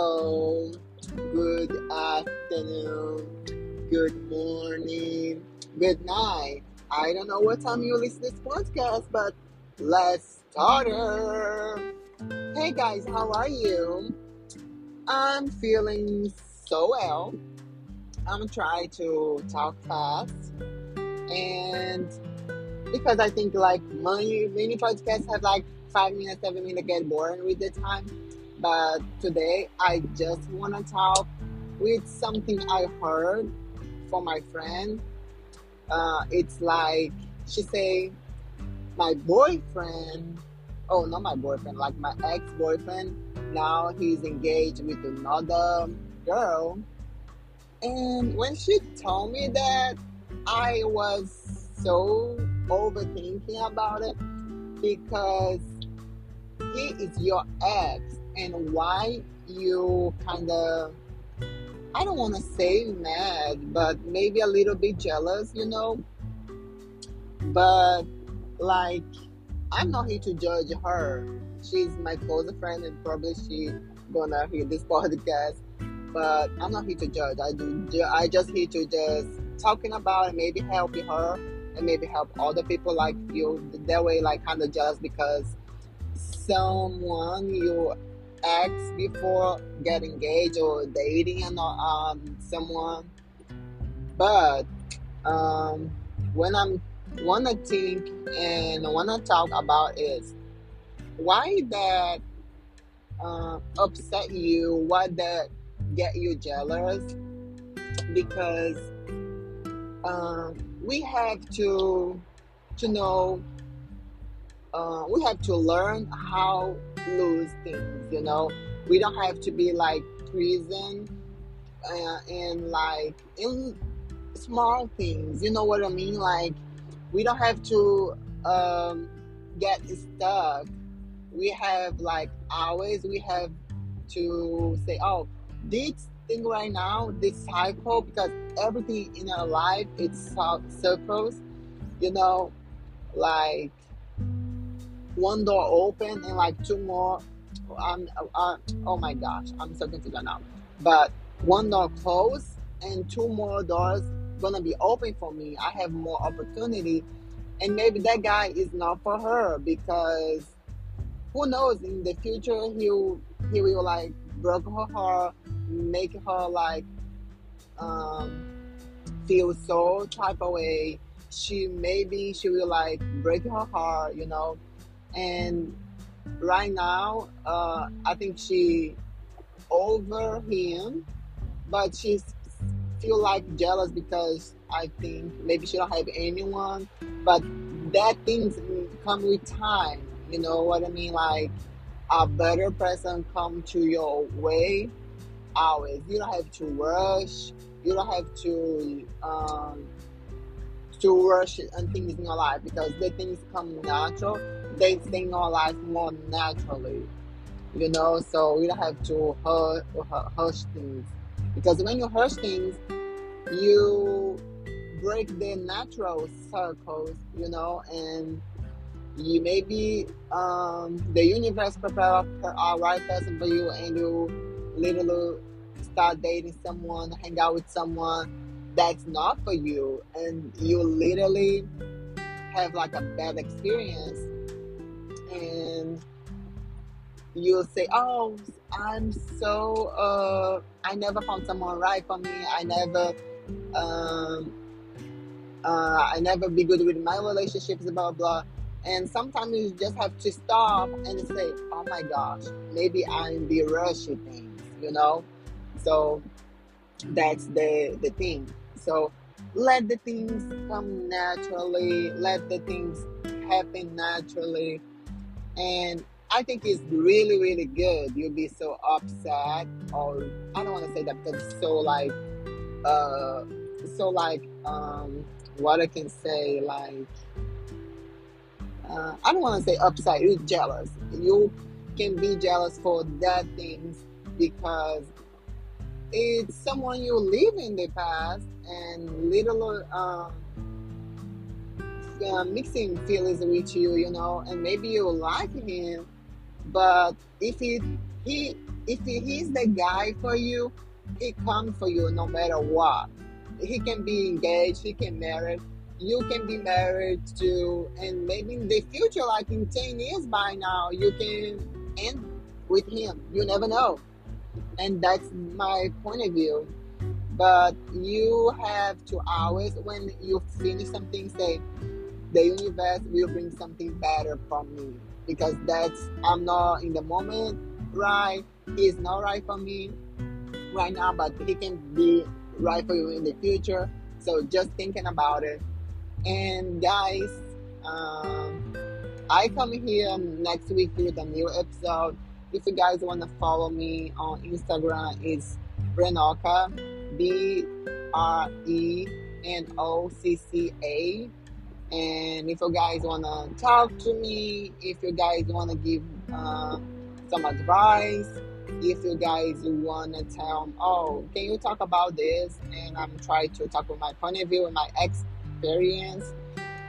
Hello, good afternoon, good morning, good night. I don't know what time you listen to this podcast, but let's start her. Hey guys, how are you? I'm feeling so well. I'm trying to talk fast and because I think like many many podcasts have like five minutes, seven minutes get boring with the time. But today I just wanna talk with something I heard from my friend. Uh, it's like she say my boyfriend oh not my boyfriend, like my ex-boyfriend, now he's engaged with another girl. And when she told me that I was so overthinking about it because he is your ex and why you kind of I don't want to say mad, but maybe a little bit jealous, you know. But like, I'm not here to judge her. She's my close friend, and probably she gonna hear this podcast. But I'm not here to judge. I do. I just here to just talking about and maybe helping her and maybe help other people like you that way like kind of jealous because someone you ex before get engaged or dating and um someone. But um when i'm wanna think and wanna talk about is why that uh, upset you? What that get you jealous? Because um, we have to to know uh, we have to learn how lose things you know? We don't have to be like prison uh, and like in small things you know what i mean? Like we don't have to um, get stuck. We have like hours we have to say oh this thing right now this cycle because everything in our life it's circles you know? Like one door open and like two more. I'm uh, oh my gosh I'm so confused now. But one door closed and two more doors gonna be open for me. I have more opportunity. And maybe that guy is not for her because who knows in the future he'll he will like break her heart make her like um feel so type of way. She maybe she will like break her heart you know and right now uh i think she over him but she's feel like jealous because i think maybe she don't have anyone but that things come with time you know what i mean? Like a better person come to your way always. You don't have to rush. You don't have to um to rush and things in your life because the things come natural they sing our life more naturally you know? So we don't have to hush, hush things. Because when you hush things you break the natural circles you know? And you maybe um, the universe prepare a right person for you and you literally start dating someone hang out with someone that's not for you. And you literally have like a bad experience and you'll say oh i'm so uh i never found someone right for me. I never um uh i never be good with my relationships blah blah and sometimes you just have to stop and say oh my gosh maybe i'm be rushing things you know? So that's the the thing. So let the things come naturally. Let the things happen naturally and I think it's really, really good. You'll be so upset, or I don't want to say that because it's so like, uh, so like, um, what I can say, like, uh, I don't want to say upset. You're jealous. You can be jealous for that things because it's someone you live in the past and little um, uh, mixing feelings with you, you know, and maybe you like him, but if he he if he's the guy for you, he comes for you no matter what. He can be engaged, he can marry, you can be married to, and maybe in the future, like in 10 years by now, you can end with him. You never know. And that's my point of view. But you have to always, when you finish something, say, the universe will bring something better for me. Because that's, I'm not in the moment right. He's not right for me right now, but he can be right for you in the future. So just thinking about it. And guys, um, I come here next week with a new episode. If you guys want to follow me on Instagram, it's Brenocca, B R E N O C C A. And if you guys want to talk to me, if you guys want to give uh, some advice, if you guys want to tell, oh, can you talk about this? And I'm trying to talk with my point of view and my experience.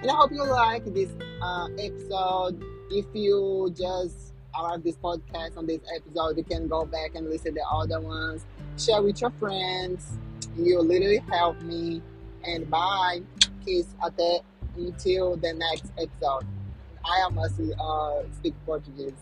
And I hope you like this uh, episode. If you just are this podcast on this episode, you can go back and listen to the other ones. Share with your friends. You literally help me. And bye. Kiss até until the next episode. I am uh, speak Portuguese.